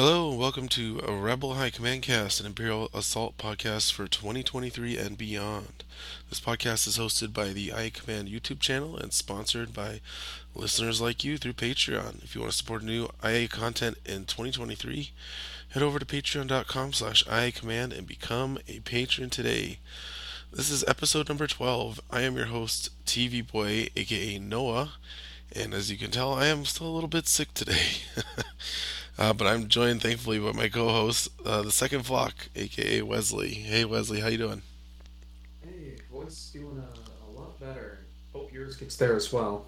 Hello, welcome to a Rebel High Command Cast, an Imperial Assault podcast for 2023 and beyond. This podcast is hosted by the IA Command YouTube channel and sponsored by listeners like you through Patreon. If you want to support new IA content in 2023, head over to patreon.com slash IA Command and become a patron today. This is episode number 12. I am your host, TV Boy, aka Noah, and as you can tell, I am still a little bit sick today. Uh, but I'm joined, thankfully, by my co-host, uh, the Second Flock, aka Wesley. Hey, Wesley, how you doing? Hey, voice doing a, a lot better. Hope yours gets there as well.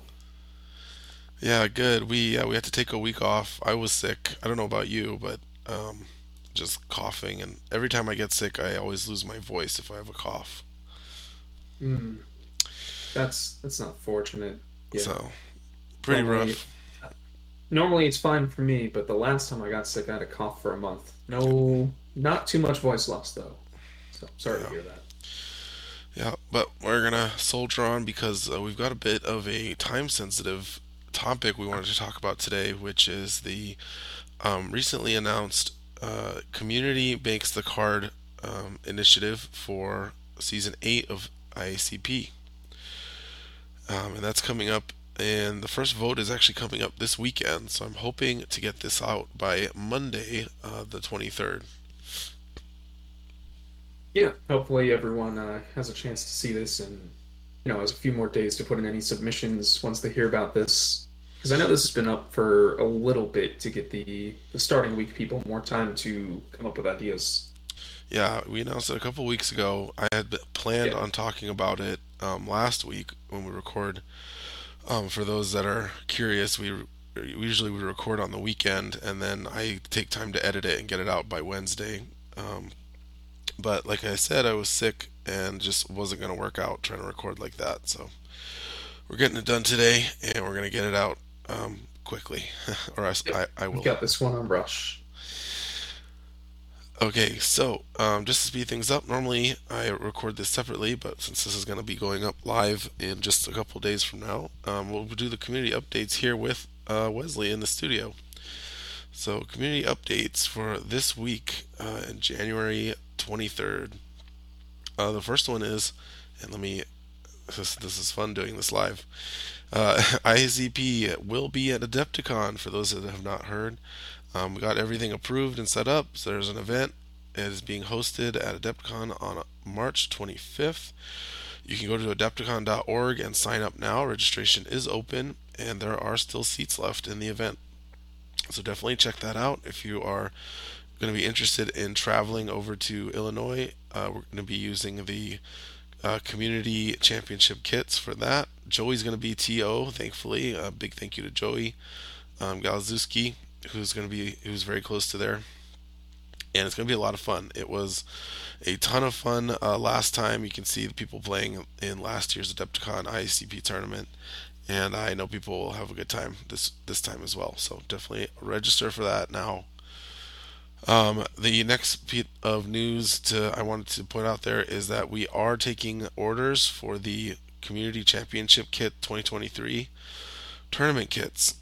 Yeah, good. We uh, we had to take a week off. I was sick. I don't know about you, but um, just coughing, and every time I get sick, I always lose my voice if I have a cough. Mm. That's that's not fortunate. Yeah. So pretty Normally- rough. Normally it's fine for me, but the last time I got sick, I had a cough for a month. No, not too much voice loss though. So sorry Yeah. to hear that. Yeah, but we're gonna soldier on because uh, we've got a bit of a time-sensitive topic we wanted to talk about today, which is the um, recently announced uh, Community Makes the Card um, initiative for season eight of IACP, um, and that's coming up. And the first vote is actually coming up this weekend, so I'm hoping to get this out by Monday, uh, the 23rd. Yeah, hopefully everyone uh, has a chance to see this and you know has a few more days to put in any submissions once they hear about this. Because I know this has been up for a little bit to get the the starting week people more time to come up with ideas. Yeah, we announced it a couple weeks ago. I had planned Yeah. on talking about it um, last week when we record. Um, for those that are curious, we we usually we record on the weekend, and then I take time to edit it and get it out by Wednesday. Um, but like I said, I was sick and just wasn't going to work out trying to record like that. So we're getting it done today, and we're going to get it out um, quickly, or I, I, I will. We got this one on Rush. Okay, so um, just to speed things up, normally I record this separately, but since this is going to be going up live in just a couple days from now, um, we'll do the community updates here with uh, Wesley in the studio. So, community updates for this week uh, January 23rd. Uh, the first one is, and let me, this, this is fun doing this live. Uh, IZP will be at Adepticon for those that have not heard. Um, we got everything approved and set up. So there's an event. It is being hosted at Adepticon on March 25th. You can go to adepticon.org and sign up now. Registration is open, and there are still seats left in the event. So definitely check that out if you are going to be interested in traveling over to Illinois. Uh, we're going to be using the uh, community championship kits for that. Joey's going to be TO, thankfully. A big thank you to Joey um, Galazewski, who's going to be who's very close to there, and it's going to be a lot of fun. It was a ton of fun uh, last time. You can see the people playing in last year's Adepticon ICP tournament, and I know people will have a good time this this time as well. So definitely register for that now. Um, the next bit of news to I wanted to point out there is that we are taking orders for the Community Championship Kit 2023 tournament kits.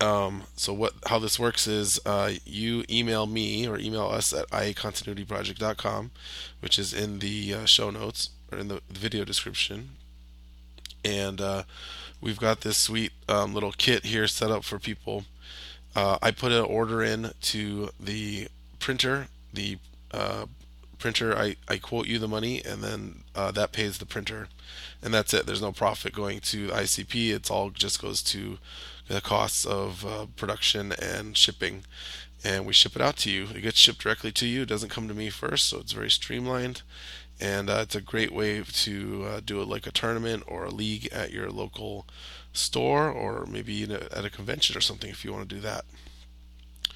Um, so what how this works is uh, you email me or email us at iacontinuityproject.com, which is in the uh, show notes or in the video description, and uh, we've got this sweet um, little kit here set up for people. Uh, I put an order in to the printer. The uh, printer, I, I quote you the money, and then uh, that pays the printer, and that's it. There's no profit going to ICP. It's all just goes to the costs of uh, production and shipping, and we ship it out to you. It gets shipped directly to you. It doesn't come to me first, so it's very streamlined, and uh, it's a great way to uh, do it like a tournament or a league at your local store, or maybe a, at a convention or something if you want to do that.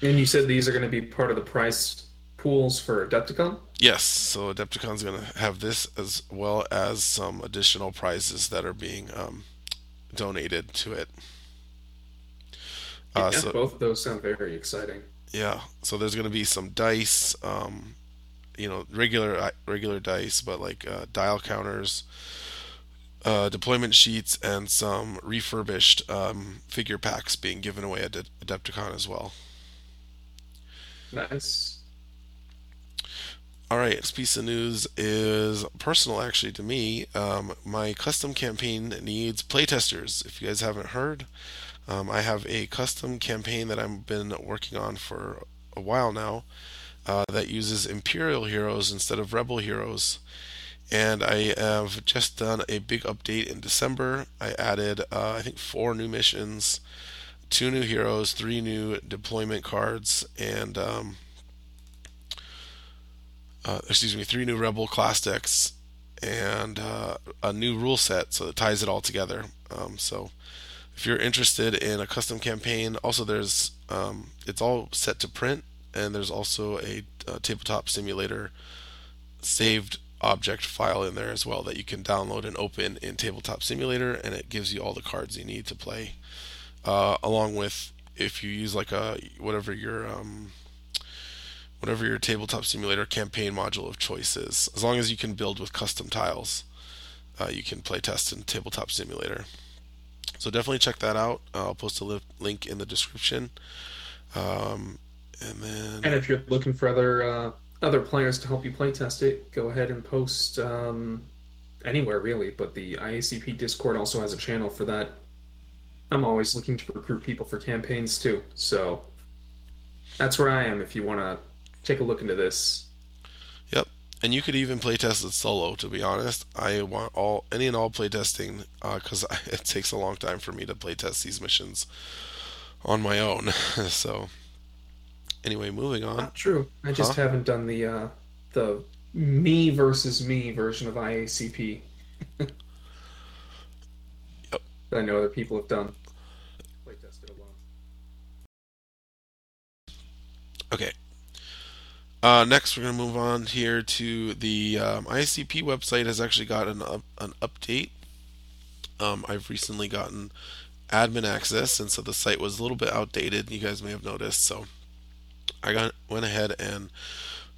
And you said these are going to be part of the price pools for Adepticon? Yes, so Adepticon's going to have this as well as some additional prizes that are being um, donated to it. Uh, yeah, so both of those sound very exciting. yeah, so there's going to be some dice, um, you know, regular uh, regular dice, but like uh, dial counters, uh, deployment sheets, and some refurbished um, figure packs being given away at Adepticon as well. Nice. All right, this piece of news is personal actually to me. Um, my custom campaign needs playtesters. If you guys haven't heard, um, I have a custom campaign that I've been working on for a while now uh, that uses Imperial heroes instead of Rebel heroes. And I have just done a big update in December. I added, uh, I think, four new missions, two new heroes, three new deployment cards, and um, uh, excuse me, three new Rebel class decks, and uh, a new rule set, so it ties it all together. Um, so if you're interested in a custom campaign, also there's um, it's all set to print, and there's also a, a tabletop simulator saved object file in there as well that you can download and open in Tabletop Simulator, and it gives you all the cards you need to play, uh, along with if you use like a whatever your um, whatever your Tabletop Simulator campaign module of choice is. As long as you can build with custom tiles, uh, you can play test in Tabletop Simulator. So definitely check that out. I'll post a li- link in the description. Um, and then, And if you're looking for other uh, other players to help you playtest it, go ahead and post um, anywhere really. But the IACP Discord also has a channel for that. I'm always looking to recruit people for campaigns too, so that's where I am. If you want to take a look into this. And you could even playtest it solo. To be honest, I want all any and all playtesting because it takes a long time for me to playtest these missions on my own. so, anyway, moving on. not true. I just Huh? haven't done the uh, the me versus me version of IACP. Yep. That I know other people have done. Playtested a lot. Okay. Uh, next, we're going to move on here to the um, ICP website has actually got an an update. Um, I've recently gotten admin access, and so the site was a little bit outdated. You guys may have noticed. So I got went ahead and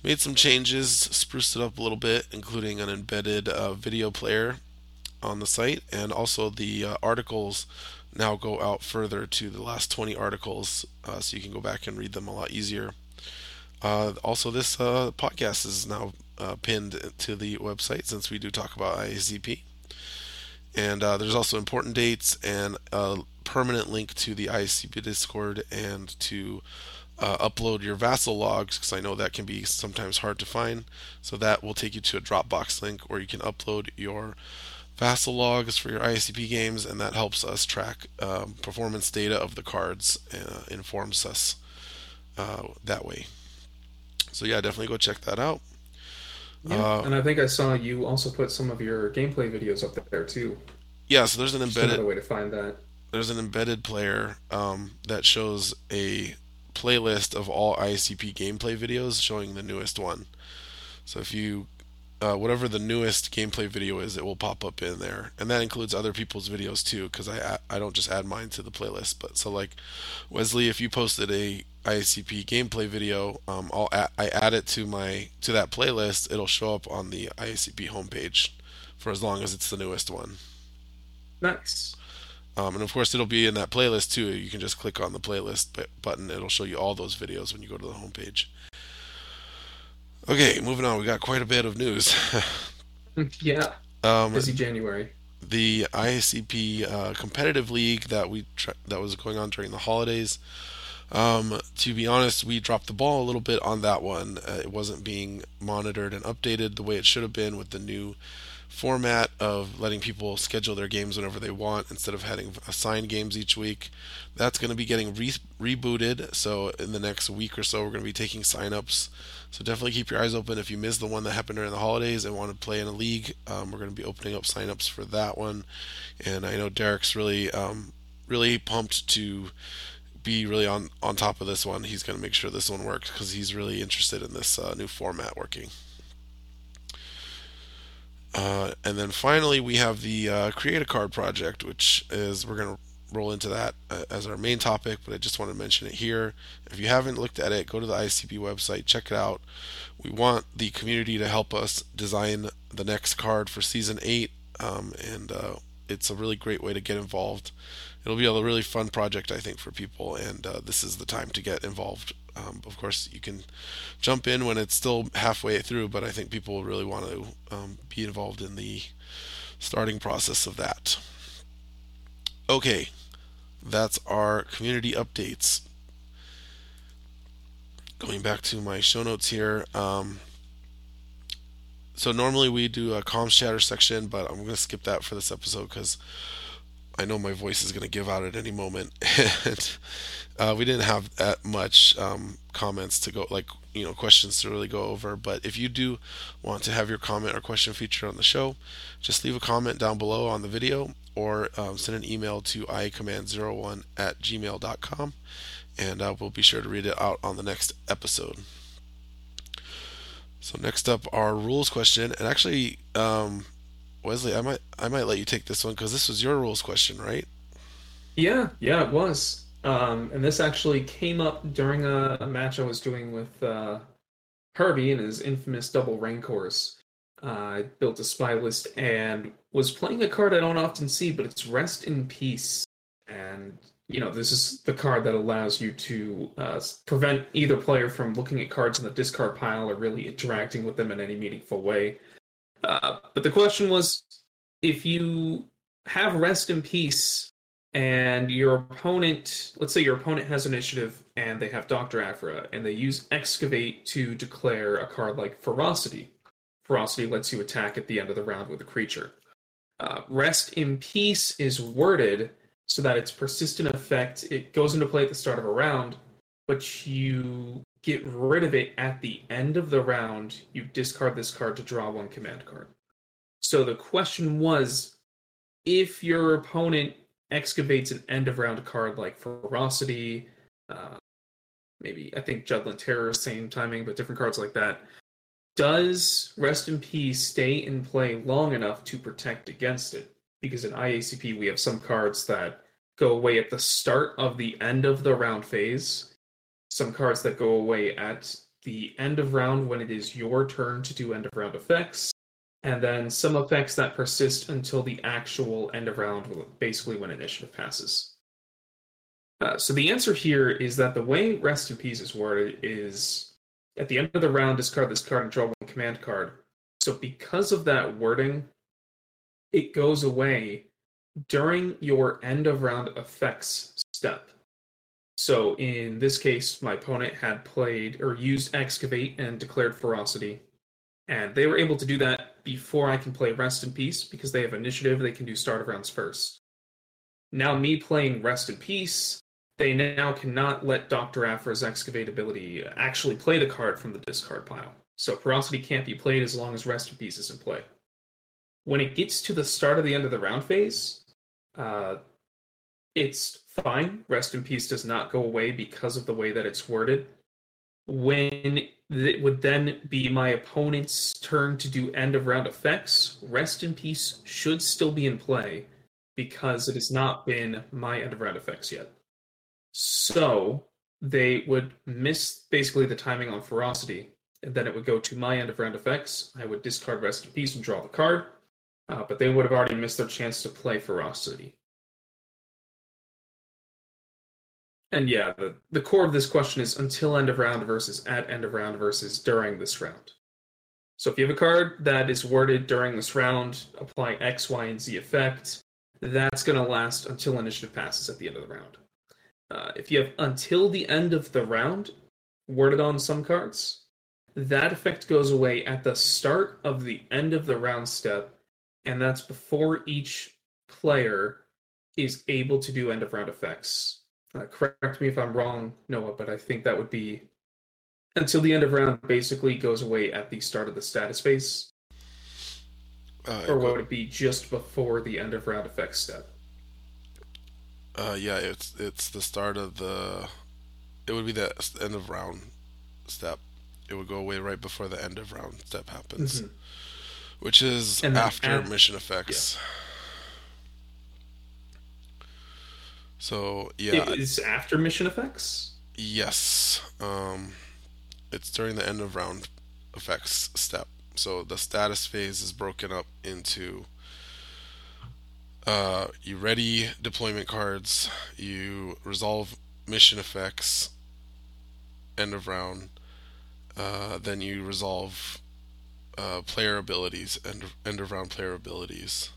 made some changes, spruced it up a little bit, including an embedded uh, video player on the site, and also the uh, articles now go out further to the last 20 articles, uh, so you can go back and read them a lot easier. Uh, also, this uh, podcast is now uh, pinned to the website since we do talk about IACP. And uh, there's also important dates and a permanent link to the IACP Discord and to uh, upload your vassal logs because I know that can be sometimes hard to find. So that will take you to a Dropbox link where you can upload your vassal logs for your ISCP games, and that helps us track um, performance data of the cards, uh, informs us uh, that way. So yeah, definitely go check that out. Yeah, Uh, and I think I saw you also put some of your gameplay videos up there too. Yeah, so there's an embedded another way to find that. there's an embedded player um, that shows a playlist of all ICP gameplay videos showing the newest one. So if you uh, whatever the newest gameplay video is, it will pop up in there, and that includes other people's videos too. Because I I don't just add mine to the playlist, but so like Wesley, if you posted a ISCP gameplay video, um, I'll add, I add it to my to that playlist. It'll show up on the ISCP homepage for as long as it's the newest one. Nice. Um, and of course, it'll be in that playlist too. You can just click on the playlist bu- button. It'll show you all those videos when you go to the homepage. Okay, moving on. We got quite a bit of news. Yeah, um, busy January. the ICP uh, competitive league that we tr- that was going on during the holidays. Um, to be honest, we dropped the ball a little bit on that one. Uh, it wasn't being monitored and updated the way it should have been with the new format of letting people schedule their games whenever they want instead of having assigned games each week. That's going to be getting re- rebooted. So in the next week or so, we're going to be taking signups. So definitely keep your eyes open if you missed the one that happened during the holidays and want to play in a league. Um, we're going to be opening up signups for that one, and I know Derek's really, um, really pumped to be really on on top of this one. He's going to make sure this one works because he's really interested in this uh, new format working. Uh, and then finally, we have the uh, Create a Card project, which is we're going to roll into that uh, as our main topic, but I just want to mention it here. If you haven't looked at it, go to the ICP website, check it out. We want the community to help us design the next card for season eight, um, and uh, it's a really great way to get involved. It'll be a really fun project, I think, for people, and uh, this is the time to get involved. Um, of course, you can jump in when it's still halfway through, but I think people really want to um, be involved in the starting process of that. Okay, that's our community updates. Going back to my show notes here. Um, so normally we do a comms chatter section, but I'm going to skip that for this episode because I know my voice is going to give out at any moment. and uh, we didn't have that much um, comments to go, like, you know, questions to really go over. But if you do want to have your comment or question featured on the show, just leave a comment down below on the video or um, send an email to icommand01 at gmail.com and uh, we'll be sure to read it out on the next episode. So next up, our rules question, and actually, um, Wesley, I might I might let you take this one because this was your rules question, right? Yeah, yeah, it was. Um, and this actually came up during a, a match I was doing with uh, Harvey and his infamous double Rancors. Uh, I built a spy list and was playing a card I don't often see, but it's Rest in Peace. And, you know, this is the card that allows you to uh, prevent either player from looking at cards in the discard pile or really interacting with them in any meaningful way. Uh, but the question was if you have Rest in Peace and your opponent, let's say your opponent has initiative and they have Dr. Aphra and they use Excavate to declare a card like Ferocity. Ferocity lets you attack at the end of the round with a creature. Uh, Rest in Peace is worded so that its persistent effect it goes into play at the start of a round, but you get rid of it at the end of the round. You discard this card to draw one command card. So the question was if your opponent excavates an end of round card like Ferocity, uh, maybe I think Jundland Terror, same timing, but different cards like that. Does Rest in Peace stay in play long enough to protect against it? Because in IACP, we have some cards that go away at the start of the end of the round phase, some cards that go away at the end of round when it is your turn to do end of round effects, and then some effects that persist until the actual end of round, basically when initiative passes. Uh, so the answer here is that the way Rest in Peace is worded is at the end of the round, discard this card and draw one command card. So because of that wording, it goes away during your end of round effects step. So in this case, my opponent had played or used Excavate and declared Ferocity. And they were able to do that before I can play Rest in Peace because they have initiative. They can do start of rounds first. Now, me playing Rest in Peace, they now cannot let Dr. Aphra's Excavate ability actually play the card from the discard pile. So Ferocity can't be played as long as Rest in Peace is in play. When it gets to the start of the end of the round phase, uh, it's fine. Rest in Peace does not go away because of the way that it's worded. When it would then be my opponent's turn to do end of round effects, Rest in Peace should still be in play because it has not been my end of round effects yet. So they would miss basically the timing on Ferocity, and then it would go to my end of round effects. I would discard Rest in Peace and draw the card, uh, but they would have already missed their chance to play Ferocity. And yeah, the, the core of this question is until end of round versus at end of round versus during this round. So if you have a card that is worded during this round, applying X, Y, and Z effect, that's going to last until initiative passes at the end of the round. Uh, if you have until the end of the round worded on some cards, that effect goes away at the start of the end of the round step, and that's before each player is able to do end of round effects. Uh, correct me if I'm wrong, Noah, but I think that would be until the end of round basically goes away at the start of the status phase. Uh, or what would it be just before the end of round effects step? Uh, yeah, it's it's the start of the. It would be the end of round step. It would go away right before the end of round step happens, mm-hmm. which is after mission effects. Yeah. So yeah, it's after mission effects. Yes, um, it's during the end of round effects step. So the status phase is broken up into Uh, you ready deployment cards. You resolve mission effects. End of round. Uh, then you resolve uh, player abilities and end of round player abilities.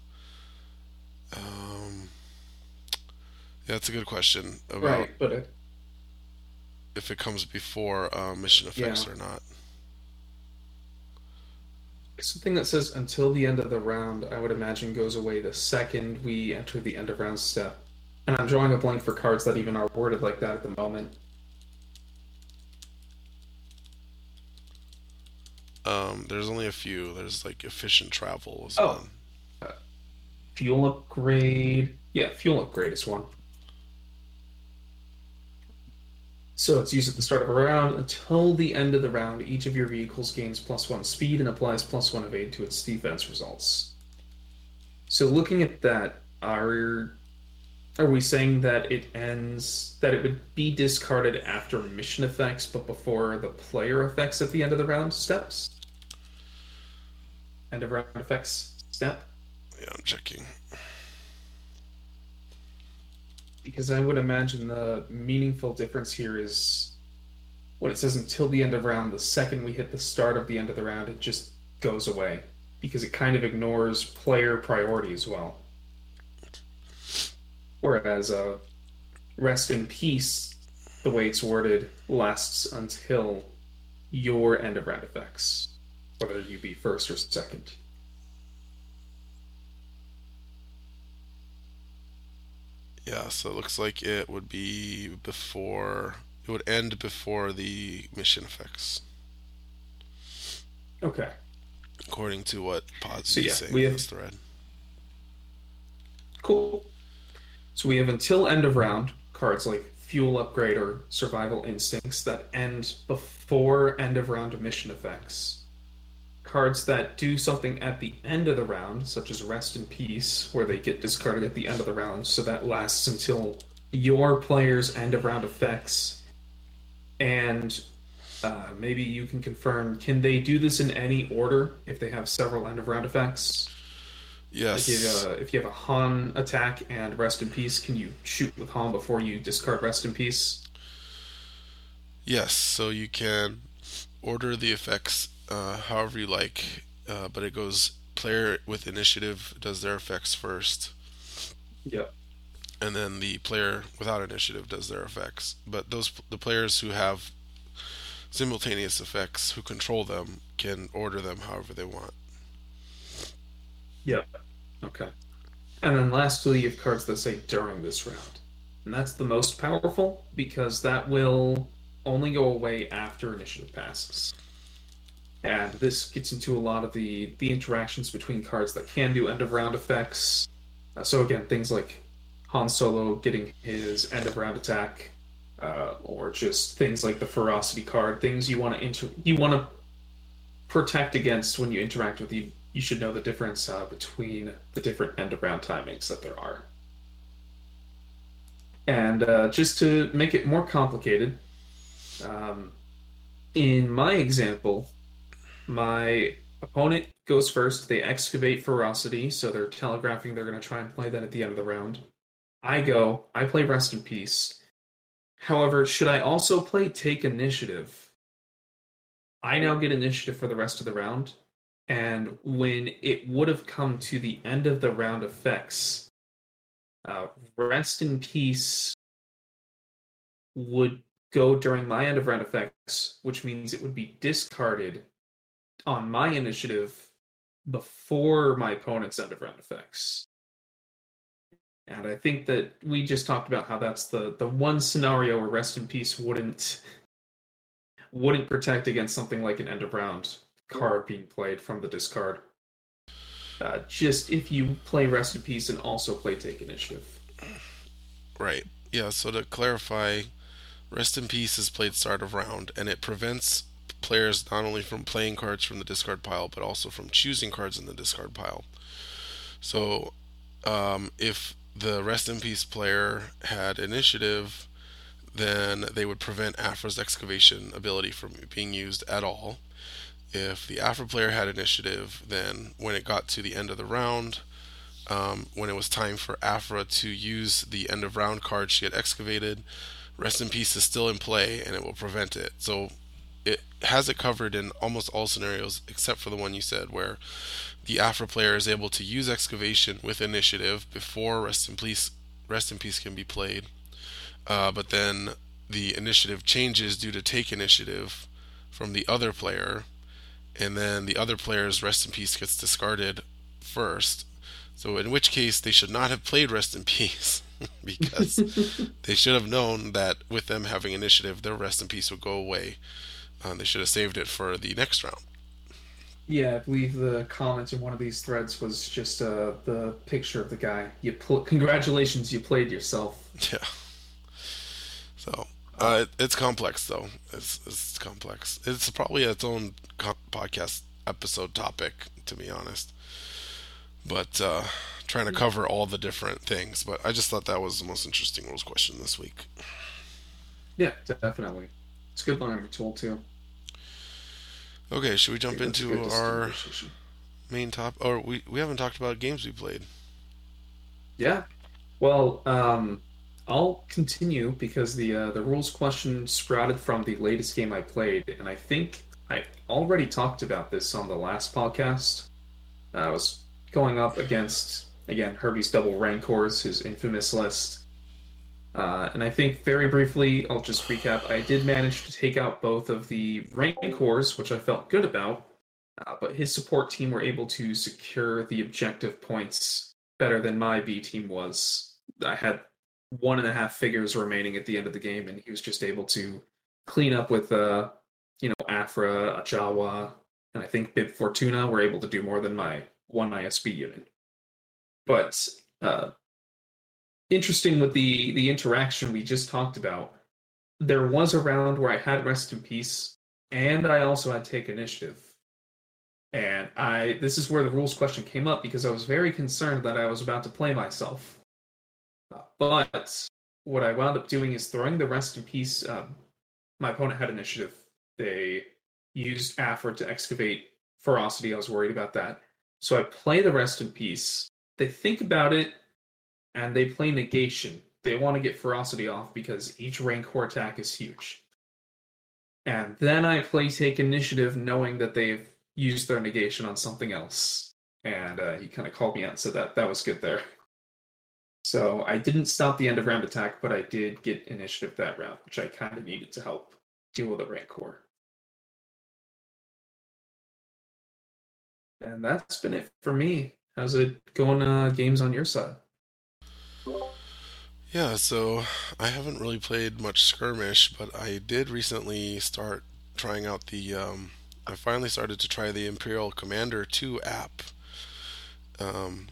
Um, yeah, that's a good question about Right, but it, if it comes before uh, mission effects yeah. or not. Something that says until the end of the round, I would imagine goes away the second we enter the end of round step. And I'm drawing a blank for cards that even are worded like that at the moment. Um, there's only a few. There's like efficient travel Oh, uh, fuel upgrade. Yeah, fuel upgrade is one. So it's used at the start of a round until the end of the round. Each of your vehicles gains plus one speed and applies plus one evade to its defense results. So looking at that, are are we saying that it ends that it would be discarded after mission effects, but before the player effects at the end of the round steps? End of round effects step? Yeah, I'm checking. Because I would imagine the meaningful difference here is when it says until the end of round, the second we hit the start of the end of the round, it just goes away because it kind of ignores player priority as well. Whereas uh, rest in peace, the way it's worded, lasts until your end of round effects, whether you be first or second. Yeah, so it looks like it would be before. It would end before the mission effects, Okay. according to what So Podzy is yeah, saying we in have this thread. cool. So we have until end of round cards like fuel upgrade or survival instincts that end before end of round mission effects. Cards that do something at the end of the round, such as rest in peace, where they get discarded at the end of the round, so that lasts until your player's end of round effects. And uh, maybe you can confirm, can they do this in any order if they have several end of round effects? Like if, Yes, uh, if you have a Han attack and Rest in Peace, can you shoot with Han before you discard Rest in Peace? yes. So you can order the effects uh, however you like, uh, but it goes player with initiative does their effects first, Yep. and then the player without initiative does their effects. But those the players who have simultaneous effects who control them can order them however they want. Yep. Okay. And then lastly, you have cards that say during this round. And that's the most powerful because that will only go away after initiative passes. And this gets into a lot of the, the interactions between cards that can do end of round effects. Uh, so again, things like Han Solo getting his end of round attack, uh, or just things like the ferocity card, things you want to inter- you want to protect against when you interact with you. You should know the difference uh, between the different end of round timings that there are. And uh, just to make it more complicated, um, in my example, my opponent goes first. They excavate ferocity, so they're telegraphing they're going to try and play that at the end of the round. I go, I play rest in peace. However, should I also play take initiative? I now get initiative for the rest of the round. And when it would have come to the end of the round effects, uh, rest in peace would go during my end of round effects, which means it would be discarded on my initiative before my opponent's end of round effects. And I think that we just talked about how that's the the one scenario where rest in peace wouldn't wouldn't protect against something like an end of round card being played from the discard. Uh, just if you play rest in peace and also play take initiative. Right. Yeah, so to clarify, Rest in Peace is played start of round, and it prevents players not only from playing cards from the discard pile, but also from choosing cards in the discard pile. So, um, if the Rest in Peace player had initiative, then they would prevent Aphra's excavation ability from being used at all. If the Aphra player had initiative, then when it got to the end of the round, um, when it was time for Aphra to use the end of round card she had excavated. Rest in Peace is still in play and it will prevent it. So it has it covered in almost all scenarios except for the one you said where the Aphra player is able to use excavation with initiative before Rest in Peace Rest in Peace can be played. Uh, but then the initiative changes due to take initiative from the other player, and then the other player's Rest in Peace gets discarded first. So, in which case, they should not have played Rest in Peace because they should have known that with them having initiative, their Rest in Peace would go away. Uh, they should have saved it for the next round. Yeah, I believe the comment in one of these threads was just uh, the picture of the guy. You pl- congratulations, you played yourself. Yeah. So uh, it, it's complex, though. It's it's complex. It's probably its own co- podcast episode topic, to be honest. But uh, trying to cover all the different things. But I just thought that was the most interesting rules question this week. Yeah, definitely. It's a good learning tool too. Okay, should we jump into our main top? Or we we haven't talked about games we played. Yeah. Well, um, I'll continue because the uh, the rules question sprouted from the latest game I played, and I think I already talked about this on the last podcast. I was going up against again Herbie's double rancors, his infamous list, uh, and I think very briefly I'll just recap. I did manage to take out both of the rancors, which I felt good about, uh, but his support team were able to secure the objective points better than my B team was. I had one and a half figures remaining at the end of the game, and he was just able to clean up with, uh, you know, Aphra, Jawa, and I think Bib Fortuna were able to do more than my one ISB unit. But uh, interesting with the the interaction we just talked about, there was a round where I had Rest in Peace, and I also had Take Initiative. And I this is where the rules question came up because I was very concerned that I was about to play myself. But what I wound up doing is throwing the Rest in Peace. Um, my opponent had initiative. They used Aphra to excavate ferocity. I was worried about that. So I play the Rest in Peace. They think about it and they play negation. They want to get ferocity off because each rancor attack is huge. And then I play take initiative knowing that they've used their negation on something else. And uh, he kind of called me out said that that was good there. So I didn't stop the end of round attack, but I did get initiative that round, which I kind of needed to help deal with the rancor. And that's been it for me. How's it going? Uh, games on your side? Yeah, so I haven't really played much skirmish, but I did recently start trying out the. Um, I finally started to try the Imperial Commander 2 app, um,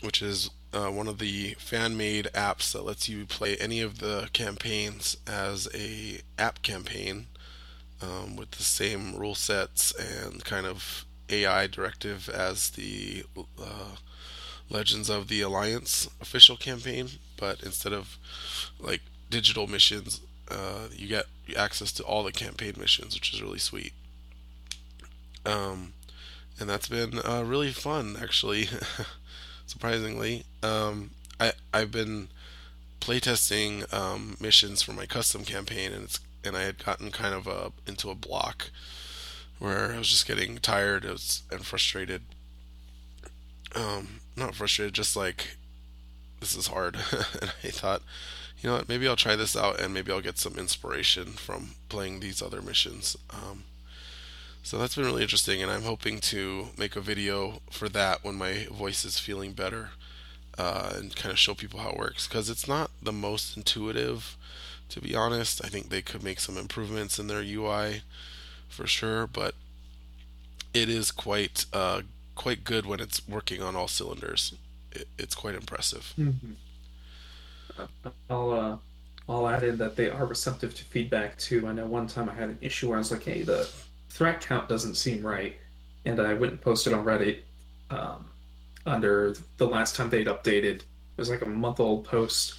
which is uh, one of the fan-made apps that lets you play any of the campaigns as a app campaign um, with the same rule sets and kind of AI directive as the uh, Legends of the Alliance official campaign, but instead of like digital missions, uh, you get access to all the campaign missions, which is really sweet. Um, and that's been uh, really fun, actually. Surprisingly, um, I I've been playtesting um, missions for my custom campaign, and it's and I had gotten kind of a into a block where I was just getting tired and frustrated. Um, not frustrated, just like this is hard. and I thought, you know what, maybe I'll try this out and maybe I'll get some inspiration from playing these other missions. Um, so that's been really interesting, and I'm hoping to make a video for that when my voice is feeling better uh, and kind of show people how it works because it's not the most intuitive, to be honest. I think they could make some improvements in their UI for sure, but it is quite uh, quite good when it's working on all cylinders. It, it's quite impressive. Mm-hmm. I'll uh, I'll add in that they are receptive to feedback too. I know one time I had an issue where I was like, "Hey, the threat count doesn't seem right," and I went and posted on Reddit um, under the last time they'd updated. It was like a month old post.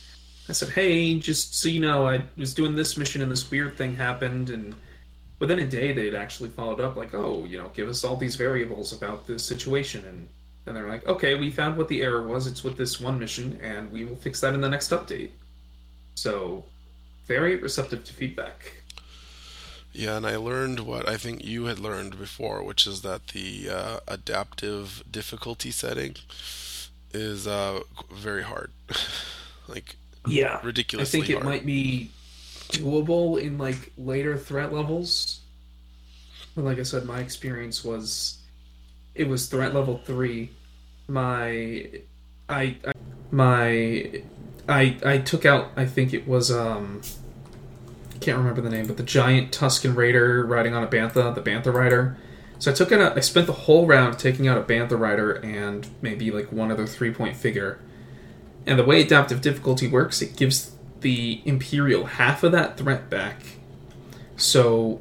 I said, "Hey, just so you know, I was doing this mission and this weird thing happened, and within a day they'd actually followed up like oh you know give us all these variables about this situation and And they're like, okay, we found what the error was. It's with this one mission, and we will fix that in the next update. So, very receptive to feedback. Yeah, and I learned what I think you had learned before, which is that the uh, adaptive difficulty setting is uh, very hard. like, yeah, ridiculously I think it hard. might be doable in like later threat levels. But like I said, my experience was it was threat level three. My I, I my I I took out I think it was um I can't remember the name, but the giant Tusken Raider riding on a Bantha, the Bantha Rider. So I took it out, I spent the whole round taking out a Bantha Rider and maybe like one other three point figure. And the way adaptive difficulty works, it gives the Imperial half of that threat back. So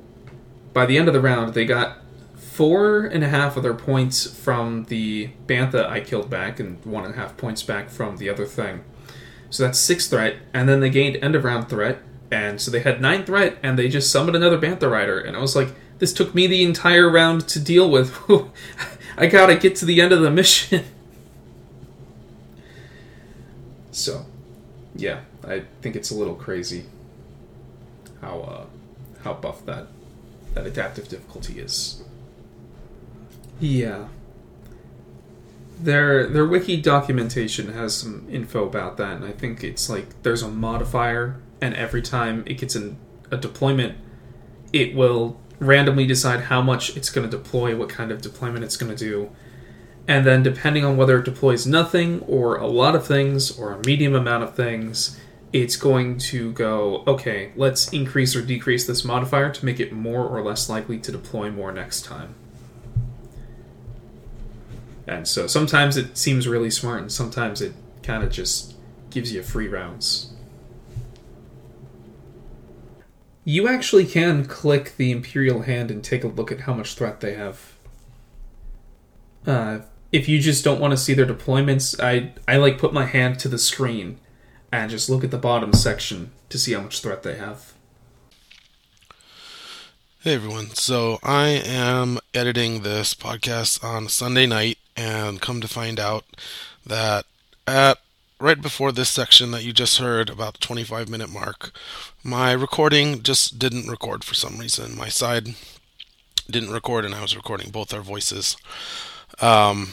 by the end of the round, they got four and a half of their points from the Bantha I killed back, and one and a half points back from the other thing. So that's six threat, and then they gained end of round threat, and so they had nine threat, and they just summoned another Bantha Rider, and I was like, this took me the entire round to deal with. I gotta get to the end of the mission. so, yeah, I think it's a little crazy how uh, how buff that that adaptive difficulty is. Yeah. Their their wiki documentation has some info about that, and I think it's like there's a modifier, and every time it gets in a deployment, it will randomly decide how much it's going to deploy, what kind of deployment it's going to do, and then depending on whether it deploys nothing or a lot of things or a medium amount of things, it's going to go, okay, let's increase or decrease this modifier to make it more or less likely to deploy more next time. And so sometimes it seems really smart, and sometimes it kind of just gives you free rounds. You actually can click the Imperial hand and take a look at how much threat they have. Uh, if you just don't want to see their deployments, I I like put my hand to the screen and just look at the bottom section to see how much threat they have. Hey everyone. So I am editing this podcast on Sunday night and come to find out that at right before this section that you just heard about the 25 minute mark, my recording just didn't record for some reason. My side didn't record and I was recording both our voices. Um,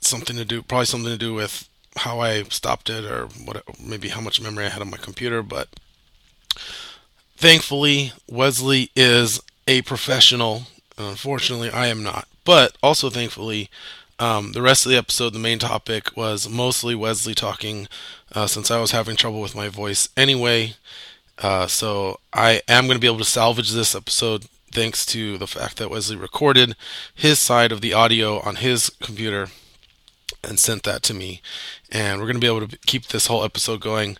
something to do probably something to do with how I stopped it or what maybe how much memory I had on my computer, but thankfully Wesley is a professional. Unfortunately, I am not. But also thankfully, um, the rest of the episode, the main topic was mostly Wesley talking, uh, since I was having trouble with my voice anyway. Uh, so I am going to be able to salvage this episode thanks to the fact that Wesley recorded his side of the audio on his computer and sent that to me. And we're going to be able to keep this whole episode going.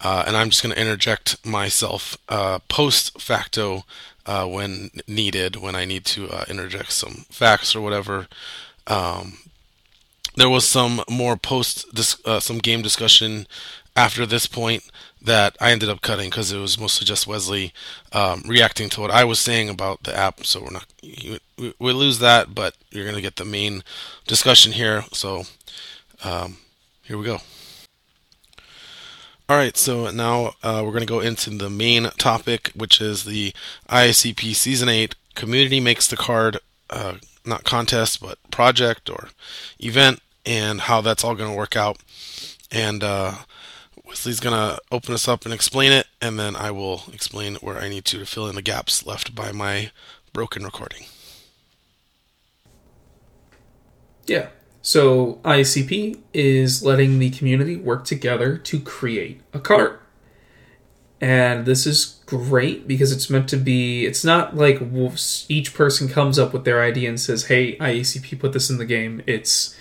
Uh, and I'm just going to interject myself uh, post facto uh, when needed, when I need to uh, interject some facts or whatever. Um, there was some more post, dis- uh, some game discussion after this point that I ended up cutting because it was mostly just Wesley um, reacting to what I was saying about the app. So we're not we, we lose that, but you're gonna get the main discussion here. So um, here we go. All right, so now uh, we're going to go into the main topic, which is the ICP Season 8 Community Makes the Card, uh, not contest, but project or event, and how that's all going to work out. And uh, Wesley's going to open us up and explain it, and then I will explain where I need to to fill in the gaps left by my broken recording. Yeah. So ICP is letting the community work together to create a cart. And this is great because it's meant to be, it's not like each person comes up with their idea and says, hey, IACP, put this in the game. It's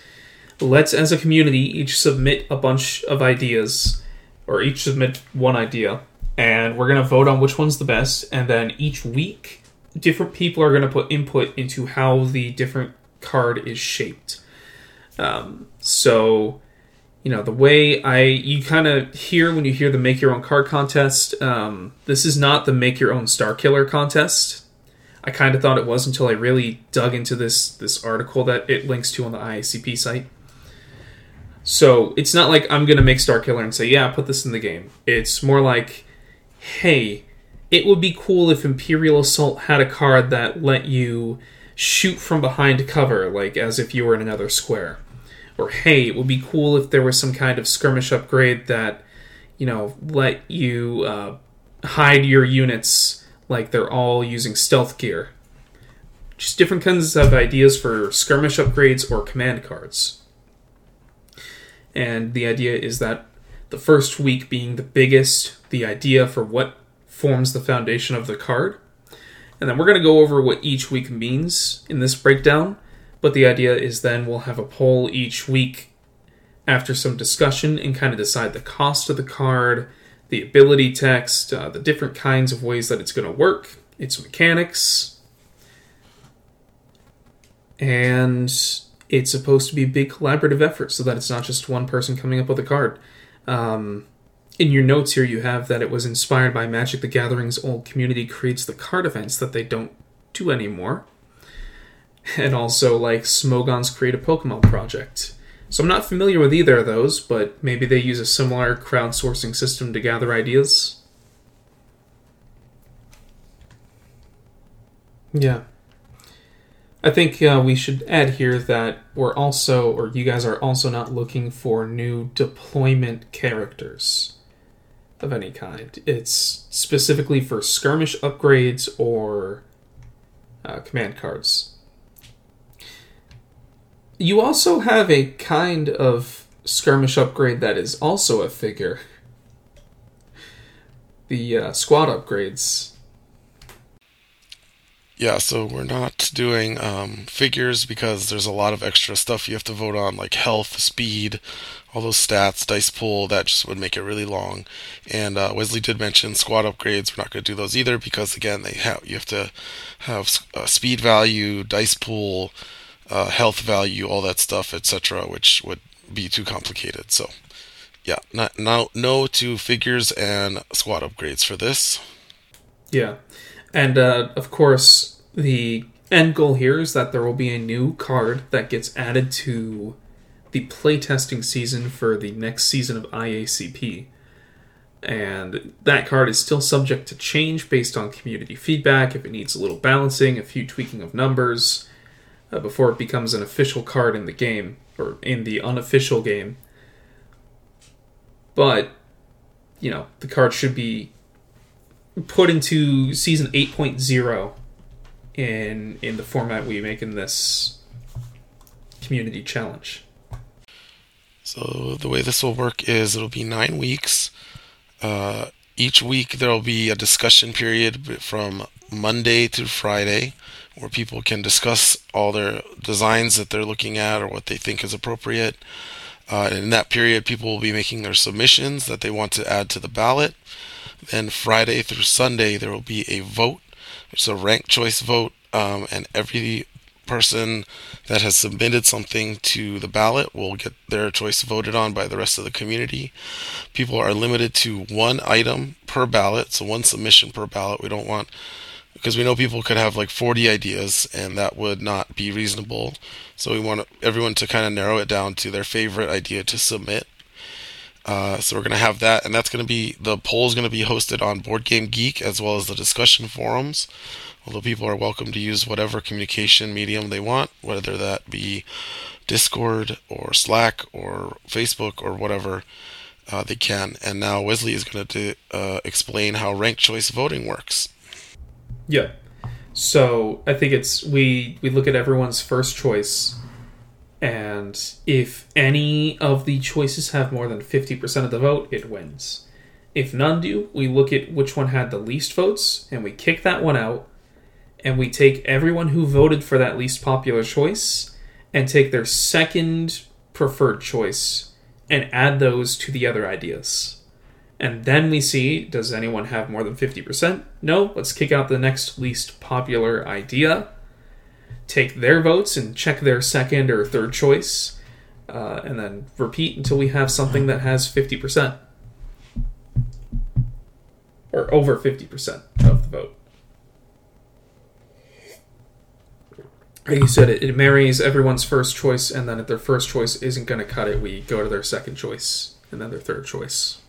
let's, as a community, each submit a bunch of ideas, or each submit one idea, and we're going to vote on which one's the best. And then each week, different people are going to put input into how the different card is shaped. Um, so, you know, the way I you kind of hear when you hear the make your own card contest, um, this is not the make your own star killer contest. I kind of thought it was until I really dug into this this article that it links to on the IACP site. So it's not like I'm gonna make Star Killer and say, yeah, put this in the game. It's more like, hey, it would be cool if Imperial Assault had a card that let you shoot from behind cover, like as if you were in another square. Or hey, it would be cool if there was some kind of skirmish upgrade that, you know, let you uh, hide your units like they're all using stealth gear. Just different kinds of ideas for skirmish upgrades or command cards. And the idea is that the first week being the biggest, the idea for what forms the foundation of the card. And then we're going to go over what each week means in this breakdown. But the idea is then we'll have a poll each week after some discussion and kind of decide the cost of the card, the ability text, uh, the different kinds of ways that it's going to work, its mechanics. And it's supposed to be a big collaborative effort so that it's not just one person coming up with a card. Um, in your notes here, you have that it was inspired by Magic the Gathering's old community creates the card events that they don't do anymore. And also, like, Smogon's Create a Pokemon project. So I'm not familiar with either of those, but maybe they use a similar crowdsourcing system to gather ideas. Yeah. I think uh, we should add here that we're also, or you guys are also not looking for new deployment characters of any kind. It's specifically for skirmish upgrades or uh, command cards. You also have a kind of skirmish upgrade that is also a figure. The uh, squad upgrades. Yeah, so we're not doing um, figures because there's a lot of extra stuff you have to vote on, like health, speed, all those stats, dice pool. That just would make it really long. And uh, Wesley did mention squad upgrades. We're not going to do those either because again, they have you have to have uh, speed value, dice pool, uh, health value, all that stuff, etc., which would be too complicated. So, yeah, not no no to figures and squad upgrades for this. Yeah, and uh, of course the end goal here is that there will be a new card that gets added to the playtesting season for the next season of IACP. And that card is still subject to change based on community feedback if it needs a little balancing, a few tweaking of numbers uh, before it becomes an official card in the game or in the unofficial game. But you know, the card should be put into season 8.0 in in the format we make in this community challenge. So the way this will work is it'll be nine weeks. Uh, each week there will be a discussion period from Monday to Friday where people can discuss all their designs that they're looking at or what they think is appropriate. Uh, in that period, people will be making their submissions that they want to add to the ballot. Then Friday through Sunday, there will be a vote. It's a ranked choice vote, um, and every person that has submitted something to the ballot will get their choice voted on by the rest of the community. People are limited to one item per ballot, so one submission per ballot. We don't want because we know people could have like 40 ideas and that would not be reasonable. So we want everyone to kind of narrow it down to their favorite idea to submit. Uh, so we're going to have that, and that's going to be the poll is going to be hosted on Board Game Geek as well as the discussion forums. Although people are welcome to use whatever communication medium they want, whether that be Discord or Slack or Facebook or whatever uh, they can. And now Wesley is going to uh, explain how ranked choice voting works. Yeah. So I think it's we we look at everyone's first choice, and if any of the choices have more than fifty percent of the vote, it wins. If none do, we look at which one had the least votes, and we kick that one out, and we take everyone who voted for that least popular choice and take their second preferred choice and add those to the other ideas. And then we see does anyone have more than 50%? No, let's kick out the next least popular idea, take their votes and check their second or third choice, uh, and then repeat until we have something that has 50%. Or over 50% of the vote. like you said, it, it marries everyone's first choice, and then if their first choice isn't going to cut it, we go to their second choice and then their third choice.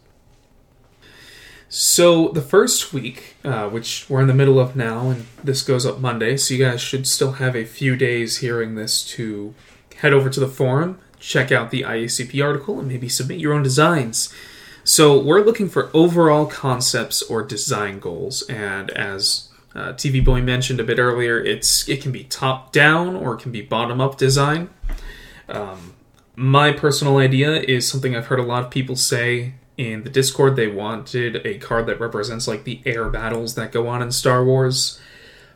So the first week, uh, which we're in the middle of now, and this goes up Monday, so you guys should still have a few days hearing this to head over to the forum, check out the IACP article, and maybe submit your own designs. So we're looking for overall concepts or design goals, and as uh, TV Boy mentioned a bit earlier, it's it can be top down or it can be bottom up design. Um, my personal idea is something I've heard a lot of people say in the Discord. They wanted a card that represents like the air battles that go on in Star Wars.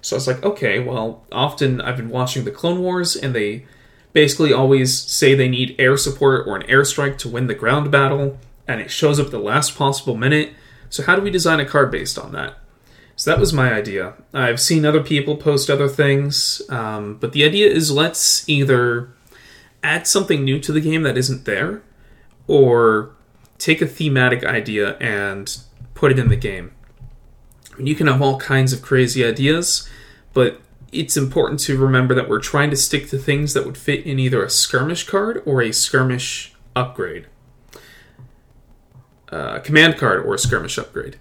So I was like, okay, well, often I've been watching the Clone Wars, and they basically always say they need air support or an airstrike to win the ground battle, and it shows up the last possible minute. So how do we design a card based on that? So that was my idea. I've seen other people post other things, um, but the idea is let's either add something new to the game that isn't there, or take a thematic idea and put it in the game. You can have all kinds of crazy ideas, but it's important to remember that we're trying to stick to things that would fit in either a skirmish card or a skirmish upgrade. Uh, command card or a skirmish upgrade.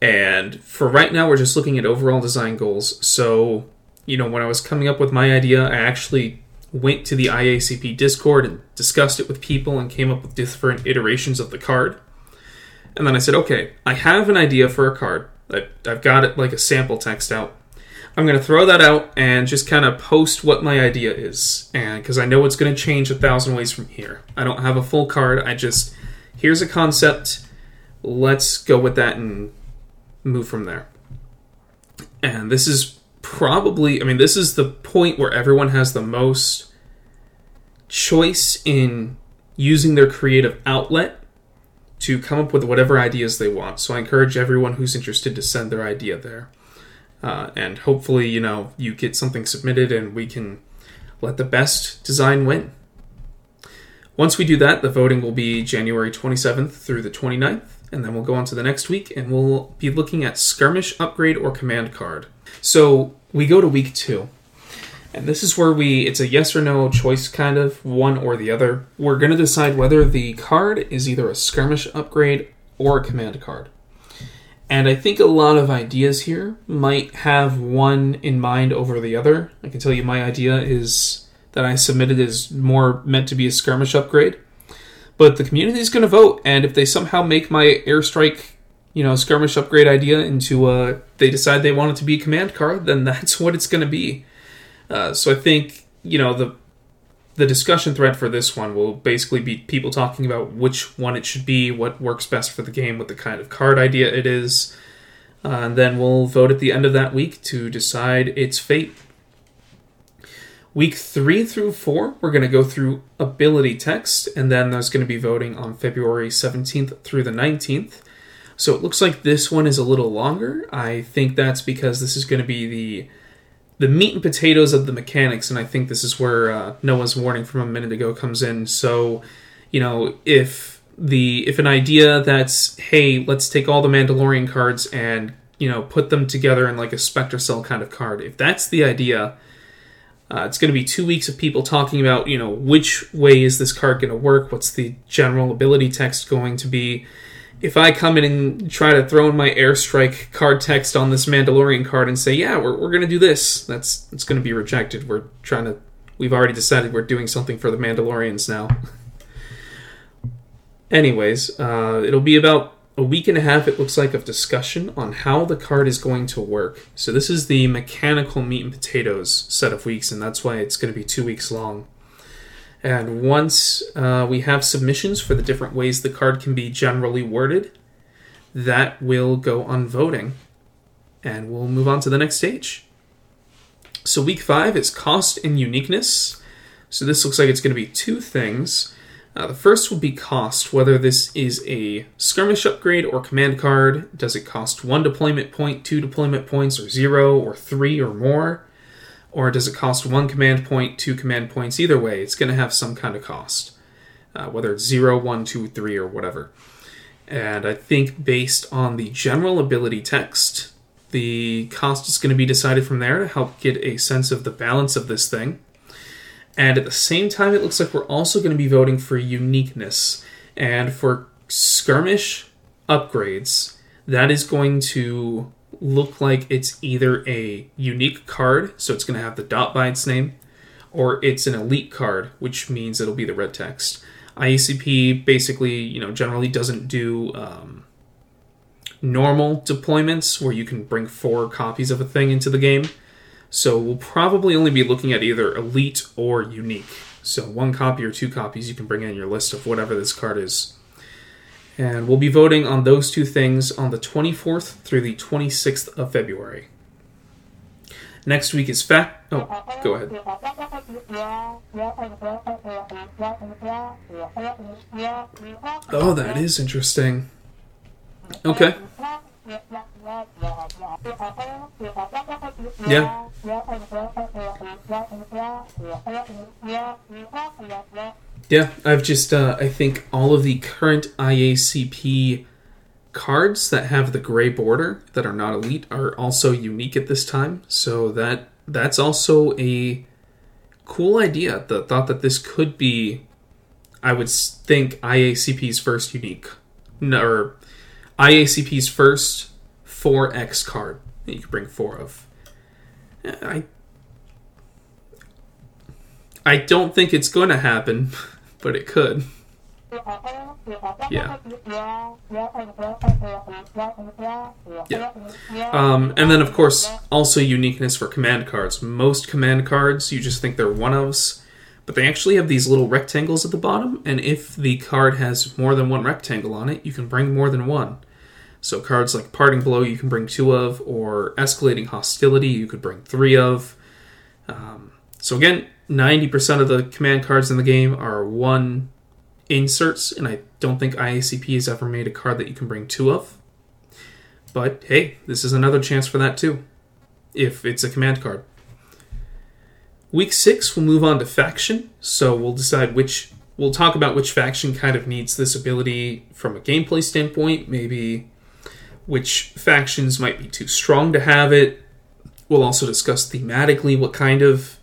And for right now, we're just looking at overall design goals. So, you know, when I was coming up with my idea, I actually went to the IACP Discord and discussed it with people and came up with different iterations of the card. And then I said, okay, I have an idea for a card. I've got it like a sample text out. I'm going to throw that out and just kind of post what my idea is. And because I know it's going to change a thousand ways from here. I don't have a full card. I just, here's a concept. Let's go with that and move from there. And this is probably, I mean, this is the point where everyone has the most choice in using their creative outlet to come up with whatever ideas they want. So I encourage everyone who's interested to send their idea there. Uh, and hopefully, you know, you get something submitted and we can let the best design win. Once we do that, the voting will be January 27th through the 29th and then we'll go on to the next week and we'll be looking at skirmish upgrade or command card. So we go to week two. And this is where we, it's a yes or no choice kind of, one or the other. We're going to decide whether the card is either a skirmish upgrade or a command card. And I think a lot of ideas here might have one in mind over the other. I can tell you my idea is that I submitted is more meant to be a skirmish upgrade. But the community is going to vote, and if they somehow make my airstrike, you know, skirmish upgrade idea into a, they decide they want it to be a command card, then that's what it's going to be. Uh, so I think you know the the discussion thread for this one will basically be people talking about which one it should be, what works best for the game, what the kind of card idea it is, uh, and then we'll vote at the end of that week to decide its fate. Week three through four, we're going to go through ability text, and then there's going to be voting on February 17th through the 19th. So it looks like this one is a little longer. I think that's because this is going to be the the meat and potatoes of the mechanics, and I think this is where uh, Noah's warning from a minute ago comes in. So, you know, if the if an idea that's hey, let's take all the Mandalorian cards and you know put them together in like a Spectre Cell kind of card, if that's the idea uh, it's going to be two weeks of people talking about, you know, which way is this card going to work? What's the general ability text going to be? If I come in and try to throw in my airstrike card text on this Mandalorian card and say, yeah, we're, we're going to do this, that's it's going to be rejected. We're trying to, we've already decided we're doing something for the Mandalorians now. Anyways, uh, it'll be about a week and a half, it looks like, of discussion on how the card is going to work. So, this is the mechanical meat and potatoes set of weeks, and that's why it's going to be two weeks long. And once uh, we have submissions for the different ways the card can be generally worded, that will go on voting. And we'll move on to the next stage. So, week five is cost and uniqueness. So, this looks like it's going to be two things. Uh, the first will be cost, whether this is a skirmish upgrade or command card. Does it cost one deployment point, two deployment points, or zero, or three, or more? Or does it cost one command point, two command points? Either way, it's going to have some kind of cost, uh, whether it's zero, one, two, three, or whatever. And I think based on the general ability text, The cost is going to be decided from there to help get a sense of the balance of this thing. And at the same time, it looks like we're also going to be voting for uniqueness. And for skirmish upgrades, that is going to look like it's either a unique card, so it's going to have the dot by its name, or it's an elite card, which means it'll be the red text. IACP basically, you know, generally doesn't do um, normal deployments where you can bring four copies of a thing into the game. So we'll probably only be looking at either elite or unique. So one copy or two copies you can bring in your list of whatever this card is. And we'll be voting on those two things on the 24th through the 26th of February. Next week is fact. Oh, go ahead. Oh, that is interesting. Okay. Yeah. Yeah, I've just uh, I think all of the current IACP cards that have the gray border that are not elite are also unique at this time. So that that's also a cool idea. The thought that this could be, I would think IACP's first unique, or IACP's first 4X card that you could bring four of. I I don't think it's going to happen, but it could. Yeah. Yeah. Um, and then, of course, also uniqueness for command cards. Most command cards, you just think they're one ofs, but they actually have these little rectangles at the bottom, and if the card has more than one rectangle on it, you can bring more than one. So cards like Parting Blow you can bring two of, or Escalating Hostility you could bring three of. Um, so again, 90% of the command cards in the game are one inserts, and I don't think IACP has ever made a card that you can bring two of. But hey, this is another chance for that too, if it's a command card. Week six, we'll move on to faction. So we'll decide which. We'll talk about which faction kind of needs this ability from a gameplay standpoint. Maybe which factions might be too strong to have it. We'll also discuss thematically what kind of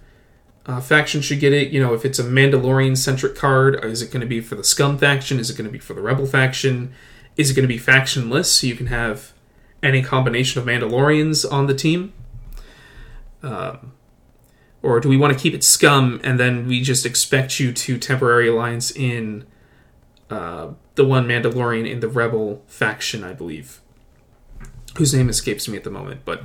uh, faction should get it. You know, if it's a Mandalorian centric card, is it going to be for the Scum faction? Is it going to be for the Rebel faction? Is it going to be factionless so you can have any combination of Mandalorians on the team? Um, or do we want to keep it Scum and then we just expect you to temporary alliance in uh, the one Mandalorian in the Rebel faction, I believe? Whose name escapes me at the moment, but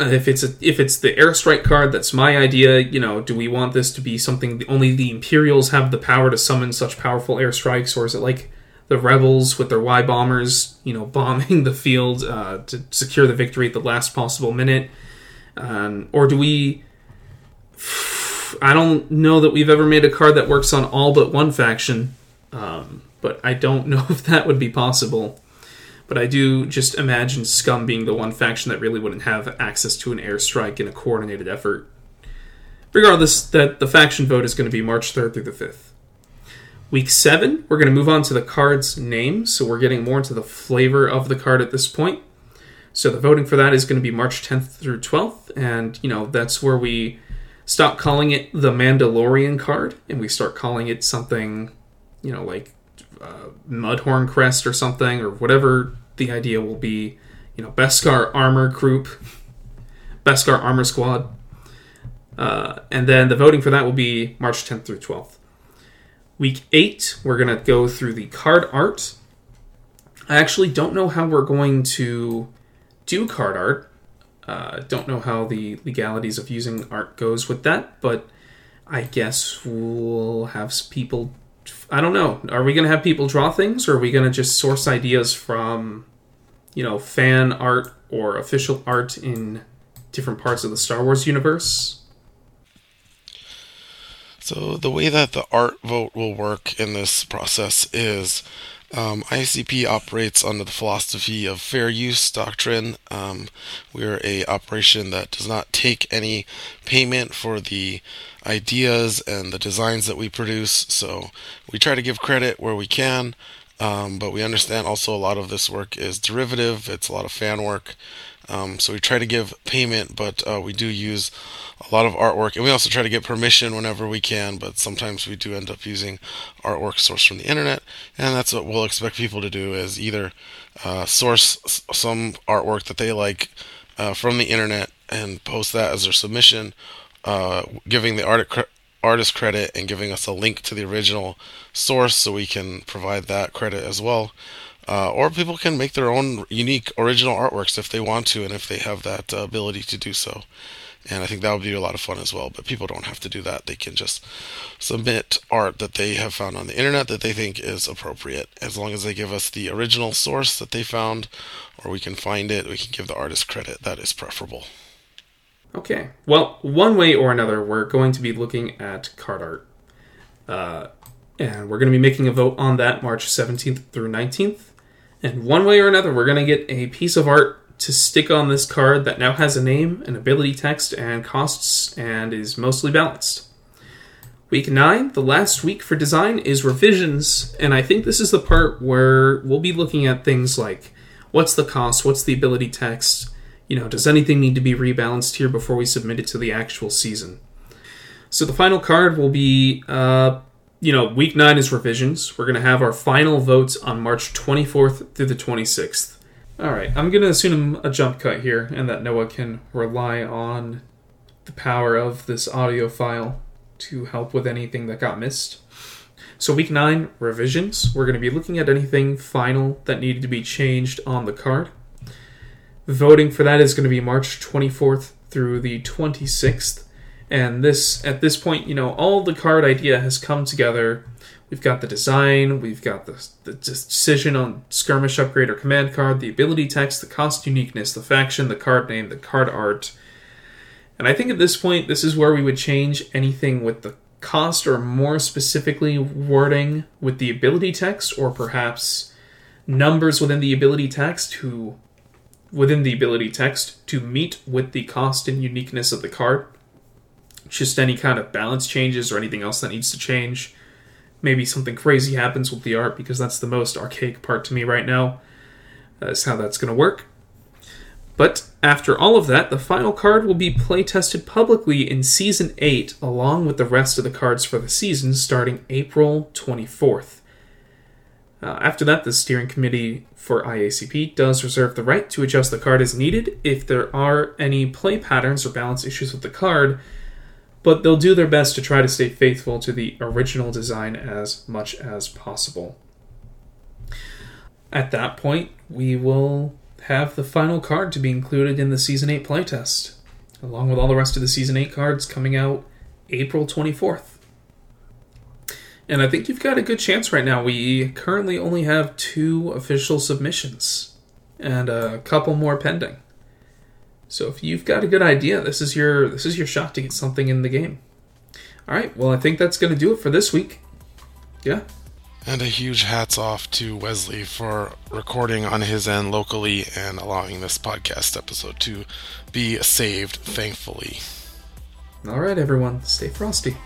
uh, if it's a, if it's the airstrike card, that's my idea. You know, do we want this to be something only the Imperials have the power to summon such powerful airstrikes, or is it like the rebels with their Y bombers, you know, bombing the field uh, to secure the victory at the last possible minute, um, or do we? I don't know that we've ever made a card that works on all but one faction, um, but I don't know if that would be possible. But I do just imagine Scum being the one faction that really wouldn't have access to an airstrike in a coordinated effort. Regardless, that the faction vote is going to be March 3rd through the 5th. Week 7, we're going to move on to the card's name, so we're getting more into the flavor of the card at this point. So the voting for that is going to be March 10th through 12th, and you know, that's where we stop calling it the Mandalorian card and we start calling it something, you know, like uh, Mudhorn Crest or something, or whatever the idea will be, you know, Beskar Armor Group, Beskar Armor Squad. Uh, and then the voting for that will be March 10th through 12th. Week 8, we're going to go through the card art. I actually don't know how we're going to do card art. Uh, don't know how the legalities of using art goes with that, but I guess we'll have people I don't know. Are we going to have people draw things, or are we going to just source ideas from, you know, fan art or official art in different parts of the Star Wars universe? So the way that the art vote will work in this process is um, ICP operates under the philosophy of fair use doctrine. Um, we're a operation that does not take any payment for the ideas and the designs that we produce. So we try to give credit where we can, um, but we understand also a lot of this work is derivative. It's a lot of fan work. Um, so we try to give payment, but uh, we do use a lot of artwork, and we also try to get permission whenever we can. But sometimes we do end up using artwork sourced from the internet, and that's what we'll expect people to do: is either uh, source some artwork that they like uh, from the internet and post that as their submission, uh, giving the art artist credit and giving us a link to the original source so we can provide that credit as well. Uh, or people can make their own unique original artworks if they want to and if they have that uh, ability to do so. And I think that would be a lot of fun as well. But people don't have to do that. They can just submit art that they have found on the internet that they think is appropriate. As long as they give us the original source that they found, or we can find it, we can give the artist credit. That is preferable. Okay. Well, one way or another, we're going to be looking at card art. Uh, and we're going to be making a vote on that March 17th through 19th. And one way or another, we're going to get a piece of art to stick on this card that now has a name, an ability text, and costs, and is mostly balanced. Week 9, the last week for design, is revisions, and I think this is the part where we'll be looking at things like what's the cost, what's the ability text, you know, does anything need to be rebalanced here before we submit it to the actual season? So the final card will be, uh, you know, week nine is revisions. We're going to have our final votes on March 24th through the 26th. All right, I'm going to assume a jump cut here and that Noah can rely on the power of this audio file to help with anything that got missed. So, week nine, revisions. We're going to be looking at anything final that needed to be changed on the card. Voting for that is going to be March 24th through the 26th. And this, at this point, you know, all the card idea has come together. We've got the design, we've got the, the decision on skirmish upgrade or command card, the ability text, the cost uniqueness, the faction, the card name, the card art. And I think at this point, this is where we would change anything with the cost or more specifically wording with the ability text or perhaps numbers within the ability text who within the ability text to meet with the cost and uniqueness of the card. Just any kind of balance changes or anything else that needs to change. Maybe something crazy happens with the art because that's the most archaic part to me right now. That's how that's going to work. But after all of that, the final card will be play tested publicly in Season 8 along with the rest of the cards for the season starting April 24th. Uh, after that, the steering committee for IACP does reserve the right to adjust the card as needed if there are any play patterns or balance issues with the card, but they'll do their best to try to stay faithful to the original design as much as possible. At that point, we will have the final card to be included in the Season 8 playtest, along with all the rest of the Season 8 cards coming out April 24th. And I think you've got a good chance right now. We currently only have two official submissions and a couple more pending. So if you've got a good idea, this is your this is your shot to get something in the game. All right, well I think that's going to do it for this week. Yeah. And a huge hats off to Wesley for recording on his end locally and allowing this podcast episode to be saved, thankfully. All right, everyone, stay frosty.